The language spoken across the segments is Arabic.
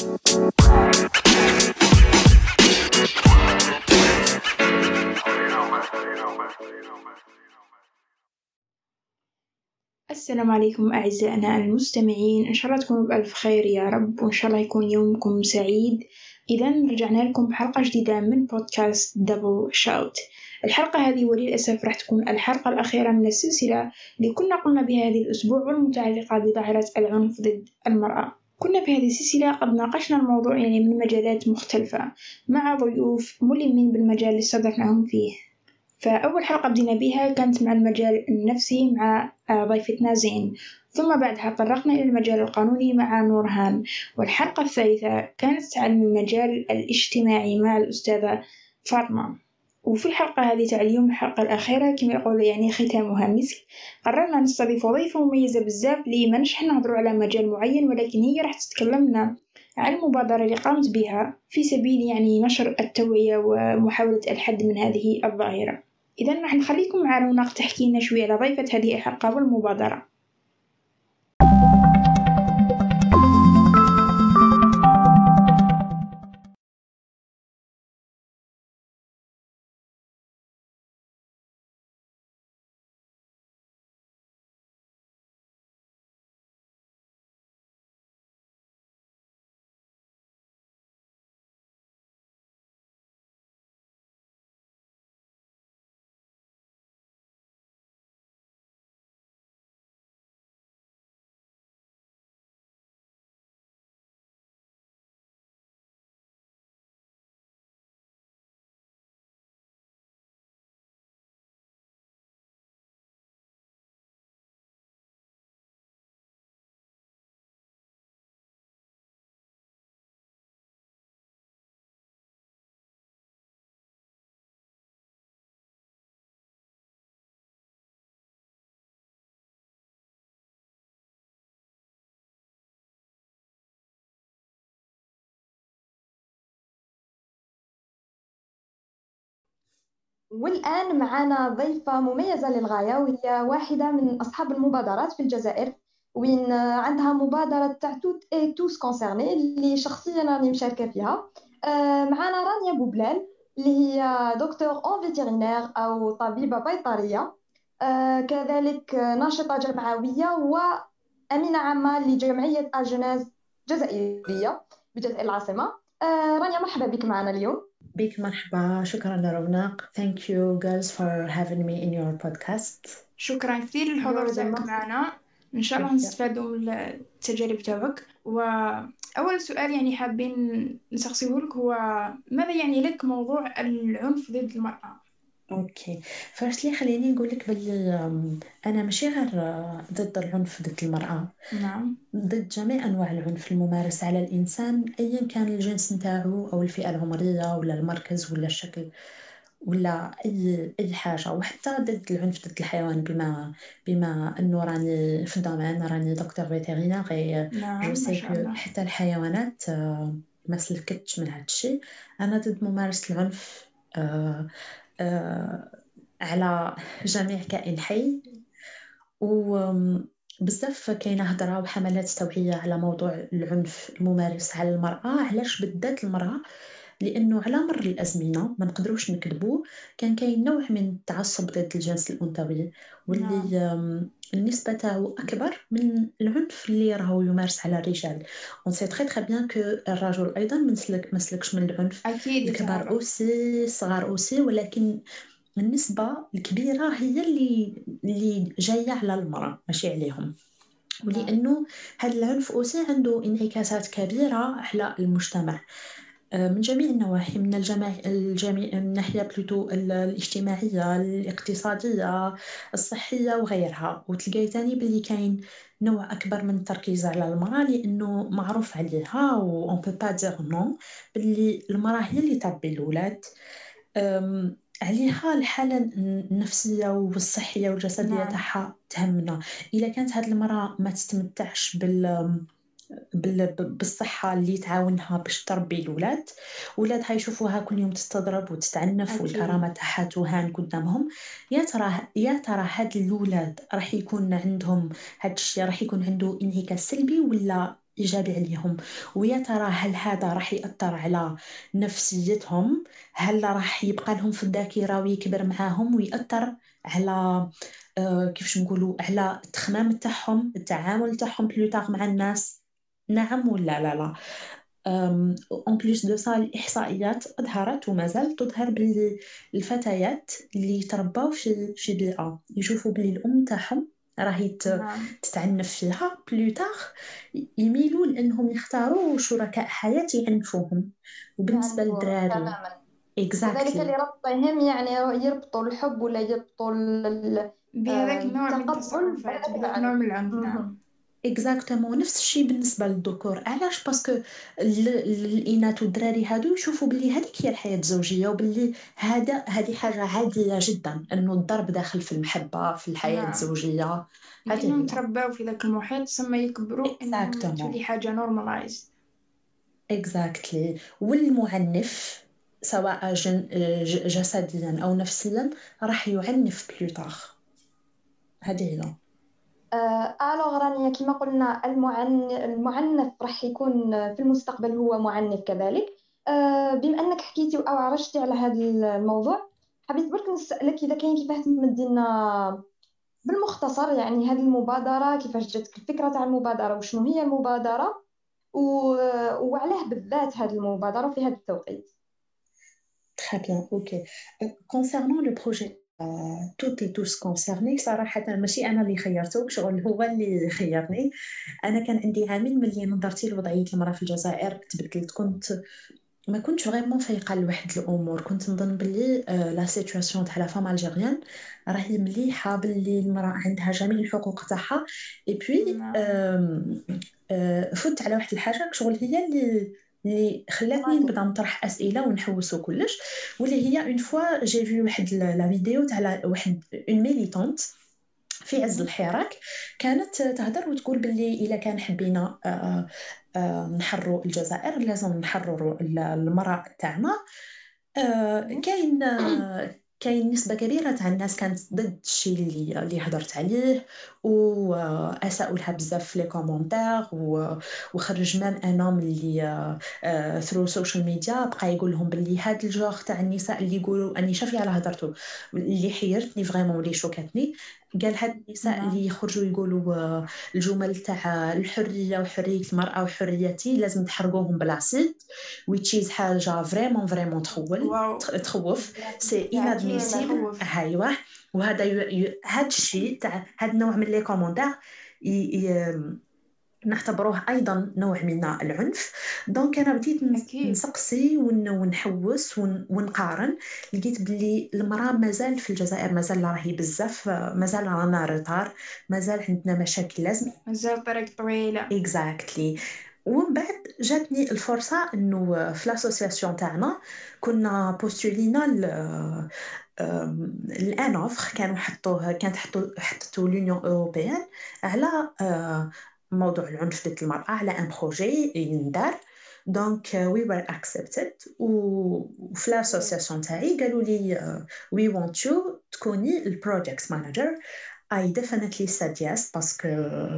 السلام عليكم أعزائنا المستمعين إن شاء الله تكونوا بألف خير يا رب وإن شاء الله يكون يومكم سعيد. إذا رجعنا لكم بحلقة جديدة من بودكاست دبل شاوت الحلقة هذه وللأسف راح تكون الحلقة الأخيرة من السلسلة اللي كنا قلنا بها هذه الأسبوع والمتعلقة بظاهرة العنف ضد المرأة. كنا في هذه السلسلة قد ناقشنا الموضوع يعني من مجالات مختلفة مع ضيوف ملمين بالمجال اللي استضفناهم فيه. فأول حلقة بدينا بها كانت مع المجال النفسي مع ضيفتنا زين. ثم بعدها تطرقنا إلى المجال القانوني مع نورهان. والحلقة الثالثة كانت عن المجال الاجتماعي مع الأستاذة فاطمة. وفي الحلقة هذه تاع اليوم الحلقة الأخيرة كما يقول يعني ختامها مسك قررنا نستضيف ضيفة مميزة بزاف لي منش نهضروا على مجال معين ولكن هي راح تتكلمنا عن المبادرة اللي قامت بها في سبيل يعني نشر التوعية ومحاولة الحد من هذه الظاهرة. إذا راح نخليكم مع رونق تحكي لنا شوية على ضيفة هذه الحلقة والمبادرة. والآن معنا ضيفة مميزة للغاية وهي واحدة من أصحاب المبادرات في الجزائر. وين عندها مبادرة تاع toutes et tous concernés اللي شخصيا راني مشاركة فيها. آه، معنا رانيا بوبلال اللي هي docteur en vétérinaire أو طبيبة بيطرية. آه، كذلك ناشطة جمعوية وأمينة عامة لجمعية أجناز جزائرية بجزائر العاصمة. آه، رانيا مرحبا بك معنا اليوم. بك مرحبا. شكرا لرونق. Thank you girls for having me in your podcast. شكرا كثير للحضور معنا. إن شاء الله نستفادوا من التجارب تاعك وأول سؤال يعني حابين نسقسيه لك هو ماذا يعني لك موضوع العنف ضد المرأة؟ OK. Firstly خليني نقول لك بلي أنا ماشي غير ضد العنف ضد المرأة. نعم. ضد جميع أنواع العنف الممارس على الإنسان ايا كان الجنس نتاعو أو الفئة العمرية ولا المركز ولا الشكل ولا أي أي حاجة. وحتى ضد العنف ضد الحيوان بما بما أنه راني في ال domaine راني docteur vétérinaire غي نعم جو ما شاء الله. حتى الحيوانات آه، ما سلكتش من هذا الشيء. أنا ضد ممارسة العنف آه، آه، على جميع كائن حي. وبزاف كاينة هضرة وحملات توعية على موضوع العنف الممارس على المرأة. علاش بالذات المرأة؟ لأنه على مر الأزمنة ما نقدروش نكذبوا كان كاين نوع من التعصب ضد الجنس الأنثوي واللي النسبة تاعو أكبر من العنف اللي راهو يمارس على الرجال. on sait très très bien que الرجل أيضا مسلك مسلكش من العنف. أكيد الكبار aussi الصغار aussi ولكن النسبة الكبيرة هي اللي اللي جاية على المرأة ماشي عليهم. ولأنه هذا العنف أوسي عنده انعكاسات كبيرة على المجتمع. من جميع النواحي من الجميع الجميع من الناحية بلوتو الاجتماعية الاقتصادية الصحية وغيرها. وتلقاي تاني بلي كاين نوع أكبر من التركيز على المرأة لأنه معروف عليها و on peut pas dire non بلي المرأة هي اللي تربي الولاد. عليها الحالة النفسية والصحية والجسدية نعم. تاعها تهمنا. إلا كانت هاد المرأة ما تستمتعش بال بالصحة اللي تعاونها باش تربي الولاد. ولادها يشوفوها كل يوم تستضرب وتتعنف أكيد. والكرامة تاعها تهان قدامهم يا ترى يا ترى هاد الولاد راح يكون عندهم هاد الشيء راح يكون عنده إنعكاس سلبي ولا إيجابي عليهم؟ ويا ترى هل هذا راح يأثر على نفسيتهم؟ هل راح يبقى لهم في الذاكرة ويكبر معاهم ويأثر على آه، كيفاش نقولوا على التخمام تاعهم التعامل تاعهم plus tard مع الناس؟ نعم ولا لا لا. en plus de ça الإحصائيات أظهرت وما زالت تظهر بلي الفتيات اللي ترباو في في بيئه يشوفوا بلي الأم تاعهم راهي نعم. تتعنف فيها plus tard يميلوا لانهم يختاروا شركاء حياة يعنفوهم. وبالنسبة يعنفوا للدراري. exactly اللي ربطهم يعني يربطوا الحب ولا يربطوا ال- بهذاك النوع من التقبل التصرفات بهذاك النوع من العنف. نعم. exactement نفس الشيء بالنسبة للذكور علاش parce que ال- ال- الاناث والدراري هادو يشوفوا بلي هذيك هي الحياة الزوجيه وبلي هذا هذه حاجة عاديه جدا انه الضرب داخل في المحبه في الحياة نعم. الزوجيه هذه ترباو في ذاك المحيط ثم يكبروا. تولي حاجة normalized. exactly والمعنف سواء جسديا أو نفسيا راح يعنف plus tard هذه هي alors رانيا كما قلنا المعن... المعنف راح يكون في المستقبل هو معنف كذلك. آه، بما أنك حكيتي أو عرجتي على هذا الموضوع حبيت برك نسألك إذا كاين كيفاه تمدي لنا بالمختصر يعني هذه المبادرة كيفاش جاتك الفكرة تاع المبادرة وشنو هي المبادرة و... وعلاه بالذات هذه المبادرة في هذا التوقيت. Très bien, ok. Euh, Concernant le projet et tous concernés. صراحة ماشي أنا اللي خيرته شغل هو اللي خيرني. أنا كان عندي عامل ملي نظرتي لوضعية المرأة في الجزائر. تبدلت كنت ما كنتش vraiment فايقة لواحد الأمور. كنت نظن بلي آه، la situation تاع la femme algérienne راهي مليحة بلي المرأة عندها جميع الحقوق تاعها. اي بوي نعم. فت على واحد الحاجة شغل هي اللي اللي خلاتني نبدا نطرح أسئلة ونحوس وكلش واللي هي une fois j'ai vu واحد la vidéo تاع واحد une militante في عز الحراك كانت تهدر وتقول باللي إلا كان حبينا آه، آه، نحرروا الجزائر لازم نحرروا ال- المرأة تاعنا. آه، كاين كاين نسبة كبيرة تاع الناس كانت ضد الشيء اللي اللي هدرت عليه وأساءوا لها بزاف في les commentaires و- وخرج man un homme اللي through social media بقى يقول لهم باللي هاد الجوغ تاع النساء اللي يقولوا أني شافي على هدرته اللي حيرتني vraiment واللي شوكاتني قال هاد النساء نعم. اللي يخرجوا يقولوا آه، الجمل تاع الحرية وحرية المرأة وحريتي لازم تحرقوهم بال acide which is حاجة vraiment vraiment تخول تخوف. c'est inadmissible يخوف. وهذا ي... ي... هذا الشيء تاع هذا النوع من les commentaires ي... ي... نعتبروه أيضا نوع من العنف. donc أنا بديت. نسقسي ون... ونحوس ون... ونقارن. لقيت بلي المرأة مازال في الجزائر مازال راهي بزاف مازال رانا retard مازال عندنا مشاكل لازم. مازال طريق طويلة. exactly ومن بعد جاتني الفرصة إنه في l'association تاعنا كنا بوستولينا à une offre كانوا حطوه كانت حطوا حطتو l'Union européenne على آه، موضوع العنف ضد المرأة على un projet يندار. donc we were accepted وفي l'association تاعي قالوا لي we want you تكوني ال project manager I definitely said yes parce que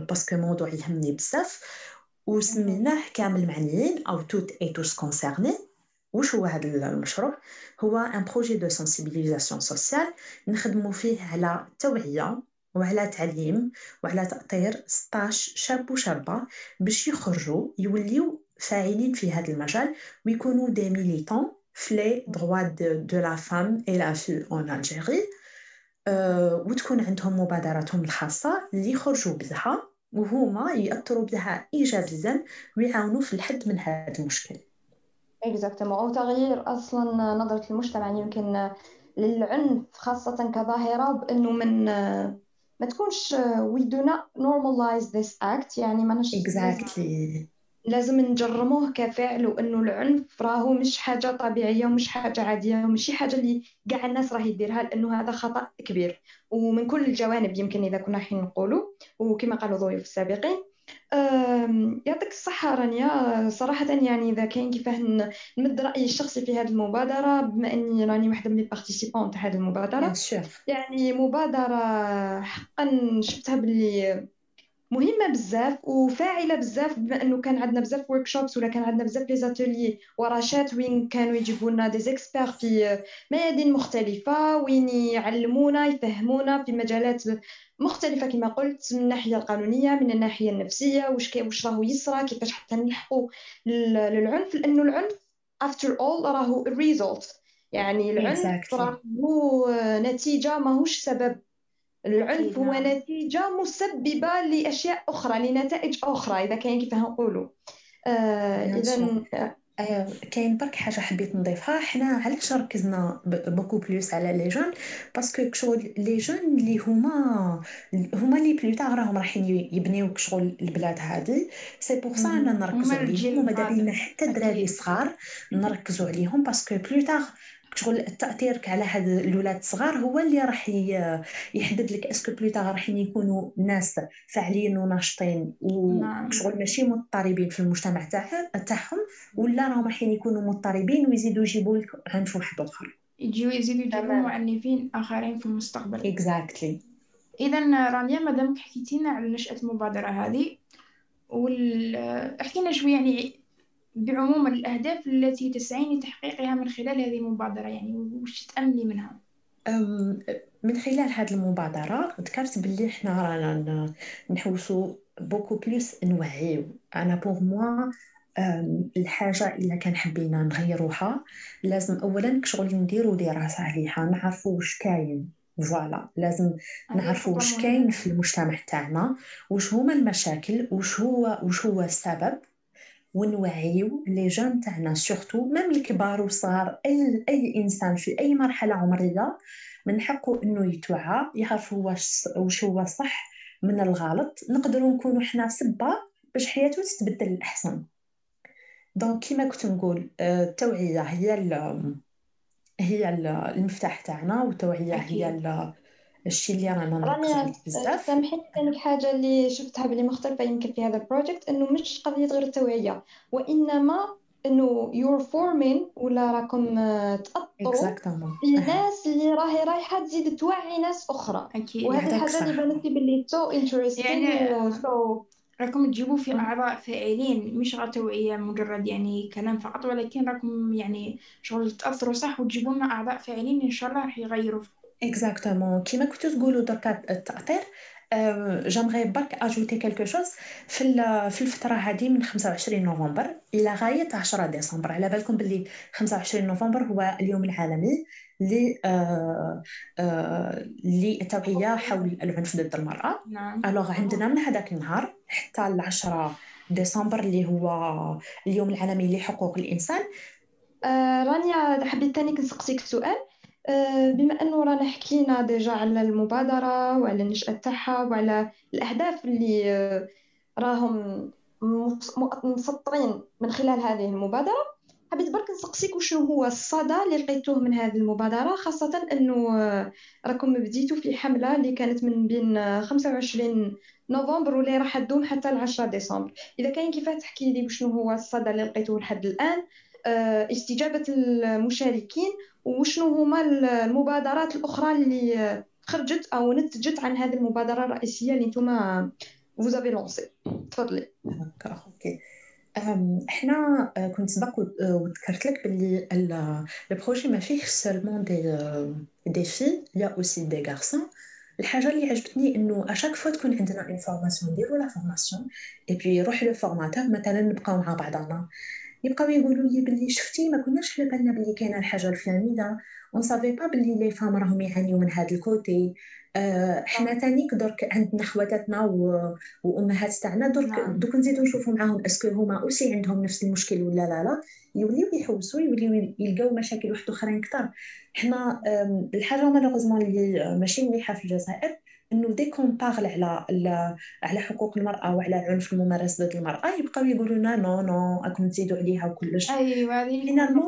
parce que موضوع يهمني بزاف. وسميناه كامل معنيين on est tous concernés وش هو هذا المشروع؟ هو un projet de sensibilisation sociale نخدموا فيه على توعية وعلى تعليم وعلى تأطير 16 شاب وشابة باش يخرجوا يوليو فاعلين في هذا المجال ويكونوا des militants في les droits de la femme et la fille en Algérie وتكون عندهم مبادراتهم الخاصة اللي يخرجوا بها وهما يأثروا بها إيجابيا ويعاونوا في الحد من هذا المشكل. exactement أو تغيير أصلا نظرة المجتمع يعني يمكن للعنف خاصة كظاهرة بأنه من ما تكونش we do not normalize this act يعني ما نش exactly. لازم نجرموه كفعل وأنه العنف راهو مش حاجة طبيعية ومش حاجة عادية ومش حاجة اللي كاع الناس راهي ديرها لأنه هذا خطأ كبير. ومن كل الجوانب يمكن إذا كنا حين نقولوا وكما قالوا الضيوف السابقين. أم، يعطيك الصحة رانيا. صراحة يعني إذا كاين كيفاه نمد رأيي الشخصي في هذه المبادرة بما أني راني واحدة من البارتيسيبون تاع هذه المبادرة. يعني مبادرة حقا شفتها باللي مهمة بزاف وفاعلة بزاف بما إنه كان عندنا بزاف ورك شوبس ولا كان عندنا بزاف لي زاتولي ورشات وين كانوا يجيبوا لنا دي زيكسبير في ميادين مختلفة وين يعلمونا يفهمونا في مجالات مختلفة كما قلت من الناحية القانونية من الناحية النفسية واش واش راهو يصرى كيفاش حتى نلحقوا للعنف لأنه العنف after all راهو result يعني العنف exactly. راهو نتيجة ماهوش سبب العنف هو نعم. نتيجة مسببة لأشياء أخرى لنتائج أخرى إذا كان كيف نقولوا آه آه، كاين برك حاجة حبيت نضيفها حنا علاش ركزنا beaucoup plus على les jeunes parce que كشغل les jeunes اللي هما هما اللي plus tard راهم رايحين يبنيو كشغل البلاد هذه c'est pour ça أنا. نركزوا الجيل عليهم وماذا. بينا حتى الدراري. الصغار نركزوا عليهم parce que plus tard شغل تأثيرك على هاد الاولاد الصغار هو اللي راح يحدد لك est-ce que plus tard راح يكونوا ناس فاعلين وناشطين نعم. وشغل ماشي مضطربين في المجتمع تاعهم ولا راهم راح يكونوا مضطربين ويزيدوا يجيبوا لك عنف واحد آخر يجيو يزيدوا يجيبوا. معنفين آخرين في المستقبل exactly إذا رانيا مادامك حكيتينا على نشأة المبادرة هذه وال... احكينا شوي يعني بعموم الأهداف التي تسعين لتحقيقها من خلال هذه المبادرة يعني وش تأملي منها؟ من خلال هذه المبادرة ذكرت باللي إحنا رانا ن- نحوسوا beaucoup plus نوعيو أنا pour moi الحاجة إلا كان حبينا نغيروها لازم أولا كشغل نديرو دراسة عليها نعرفو واش كاين voilà لازم نعرفوا خطوة واش. كاين في المجتمع تاعنا واش هما المشاكل واش هو واش هو السبب ونوعيو les jeunes تاعنا surtout même الكبار والصغار أي أي إنسان في أي مرحلة عمرية من حقه إنه يتوعى يعرف هو واش واش هو الصح من الغلط نقدروا نكونوا حنا سبة باش حياته تتبدل للاحسن donc كيما كنت نقول آه، التوعية هي ال- هي ال- المفتاح تاعنا والتوعية هي الشيء اللي رانا عليه بزاف. سامحيني كان الحاجة اللي شفتها بلي مختلفة يمكن في هذا ال project إنه مش قضية غير التوعية وإنما إنه you're forming ولا راكم آه، exactement في ناس اللي راهي رايحة تزيد توعي ناس أخرى. أكيد. وهذه هذاك الحاجة اللي. بانت لي باللي so interesting يعني- و so راكم تجيبوا في مم. أعضاء فاعلين مش غير توعية مجرد يعني كلام فقط ولكن راكم يعني شغل تأثروا صح وتجيبوا لنا أعضاء فاعلين إن شاء الله راح يغيروا. exactement كيما كنتو تقولوا دركا التأطير j'aimerais برك ajouter quelque chose في في الفترة هذه من 25 نوفمبر إلى غايه 10 ديسمبر على بالكم باللي 25 نوفمبر هو اليوم العالمي ل للتوعيه حول العنف ضد المراه نعم alors عندنا من هذاك النهار حتى ل 10 ديسمبر اللي هو اليوم العالمي لحقوق الانسان آه رانيا حبيت تاني نسقسيك سؤال بما أنه رانا حكينا ديجا على المبادرة وعلى النشأة تاعها وعلى الأهداف اللي آه راهم مسطرين من خلال هذه المبادرة حبيت برك نسقسيك وشنو هو الصدى اللي لقيتوه من هذه المبادرة خاصة أنه آه، راكم بديتوا في حملة اللي كانت من بين آه، 25 نوفمبر واللي راح تدوم حتى ل 10 ديسمبر. إذا كان كيف تحكي لي وشنو هو الصدى اللي لقيتوه لحد الآن؟ آه، استجابة المشاركين وشنو هما المبادرات الأخرى اللي خرجت أو نتجت عن هذه المبادرة الرئيسية اللي نتوما vous avez lancé تفضلي. Okay. إحنا آه، كنت سبق آه، وذكرت لك باللي ال- projet ما فيهش seulement des des filles y a aussi des garçons الحاجة اللي عجبتني إنه à chaque fois تكون عندنا une formation نديرو la formation et puis يروح le formateur مثلا نبقاو مع بعضنا. يبقاو يقولوا لي باللي شفتي ما كناش على بالنا باللي كاينة الحاجة الفلانية. on savait pas باللي les femmes راهم يعانيو من هذا ال côté. آه، حنا تانيك درك عندنا خواتاتنا وأمهات تاعنا. درك نعم. donc نزيدو نشوفو معاهم est-ce que هما aussi عندهم نفس المشكل ولا لا لا؟ يوليو يحوسوا يوليو يلقاو مشاكل واحد آخرين كتر حنا الحاجة malheureusement اللي ماشي مليحة في الجزائر. إنه dès qu'on parle على على حقوق المرأة وعلى العنف الممارس ضد المرأة يبقاو يقولوا لنا non non راكم تزيدوا عليها وكلش.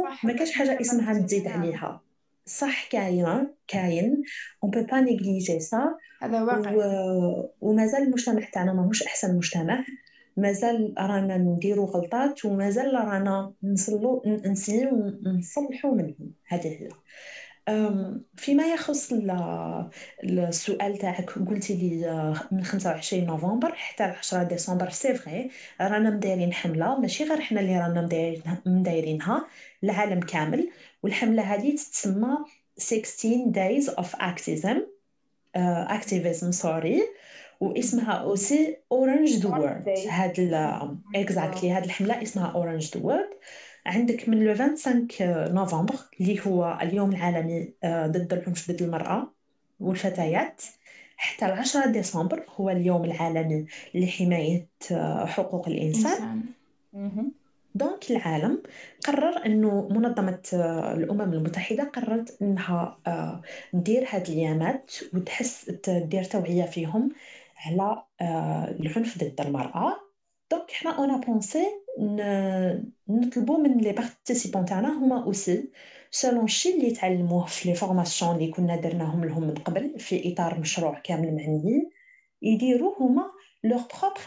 صح. ما كاش حاجة اسمها تزيد عليها. صح كاينة كاين. on peut pas négliger ça هذا واقع. و... ومازال المجتمع تاعنا ماهوش أحسن مجتمع. مازال رانا نديرو غلطات ومازال رانا نصلو ن- نسيو ونصلحو منهم. هذه هي. فيما يخص السؤال تاعك قلتي لي من 25 نوفمبر حتى 10 ديسمبر c'est vrai رانا مدايرين حملة ماشي غير حنا اللي رانا مدايرينها العالم كامل والحملة هذه تتسمى 16 days of activism uh, activism sorry واسمها aussi orange the world هاد Exactly هاد الحملة اسمها Orange the World عندك من le 25 نوفمبر اللي هو اليوم العالمي ضد العنف ضد المرأة والفتيات حتى 10 ديسمبر هو اليوم العالمي لحماية حقوق الإنسان. Donc العالم قرر إنه منظمة الأمم المتحدة قررت إنها دير هاد الايامات وتحس دير توعية فيهم على العنف ضد المرأة. Donc حنا on a pensé نطلبوا من les participants تاعنا هما aussi selon الشيء اللي تعلموه في les formations اللي كنا درناهم لهم من قبل في اطار مشروع كامل معنيين يديروا هما leurs propres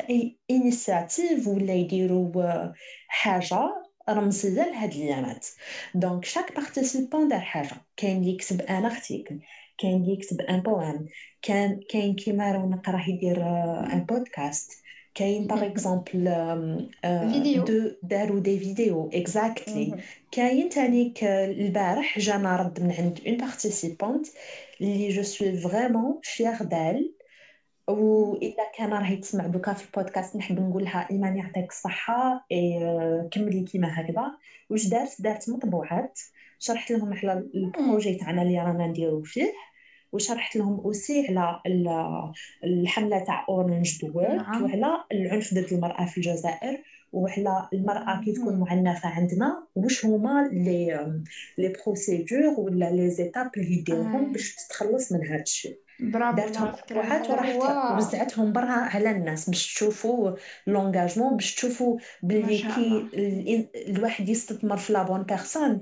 initiatives ولا يديروا حاجة رمزيه لهاد الايامات donc chaque participant دار حاجة كاين اللي يكتب un article كاين اللي يكتب un poème كاين كيما راه يدير un podcast كاين par exemple deux داروا des vidéos exactly كاين تاني البارح جانا رد من عند une participante اللي je suis vraiment fière d'elle واذا كان راه يتسمع دوكا في البودكاست نحب نقول لها ايمان يعطيك الصحة اي كملي كيما هكذا. واش دارت؟ دارت مطبوعات. شرحت لهم على ال projet تاعنا اللي رانا نديرو فيه. وشرحت لهم aussi على الحملة تاع Orange the World. وعلى العنف ضد المرأة في الجزائر وعلى المرأة كي تكون معنفة عندنا واش هما les les procédures ولا les étapes اللي يديروهم باش تتخلص من هذا الشيء. دارتهم مطبوعات وراح وزعتهم برا على الناس باش تشوفوا l'engagement باش تشوفوا باللي كي الواحد يستثمر في لابون بيرسون